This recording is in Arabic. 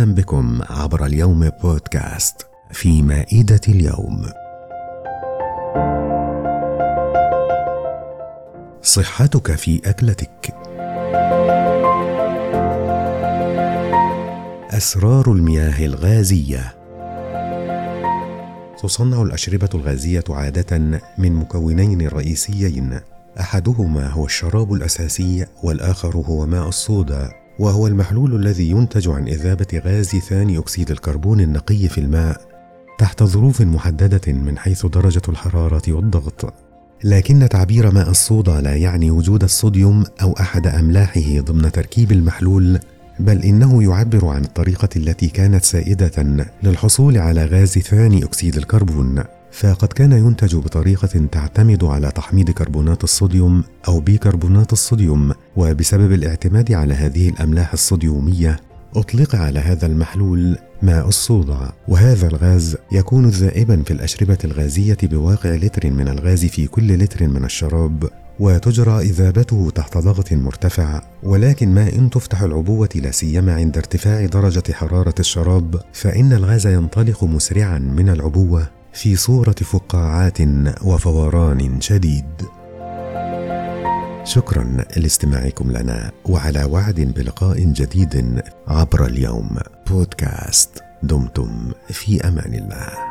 وسهلا بكم عبر اليوم بودكاست في مائدة اليوم. صحتك في أكلتك. أسرار المياه الغازية تصنع الأشربة الغازية عادة من مكونين رئيسيين أحدهما هو الشراب الأساسي والآخر هو ماء الصودا وهو المحلول الذي ينتج عن إذابة غاز ثاني أكسيد الكربون النقي في الماء تحت ظروف محددة من حيث درجة الحرارة والضغط. لكن تعبير ماء الصودا لا يعني وجود الصوديوم أو أحد أملاحه ضمن تركيب المحلول بل إنه يعبر عن الطريقة التي كانت سائدة للحصول على غاز ثاني أكسيد الكربون. فقد كان ينتج بطريقة تعتمد على تحميض كربونات الصوديوم أو بيكربونات الصوديوم وبسبب الاعتماد على هذه الأملاح الصوديومية أطلق على هذا المحلول ماء الصودا. وهذا الغاز يكون ذائبا في الأشربة الغازية بواقع لتر من الغاز في كل لتر من الشراب وتجرى إذابته تحت ضغط مرتفع. ولكن ما إن تفتح العبوة لا سيما عند ارتفاع درجة حرارة الشراب فإن الغاز ينطلق مسرعا من العبوة في صورة فقاعات وفوران شديد. شكرا لاستماعكم لنا وعلى وعد بلقاء جديد عبر اليوم. بودكاست دمتم في أمان الله.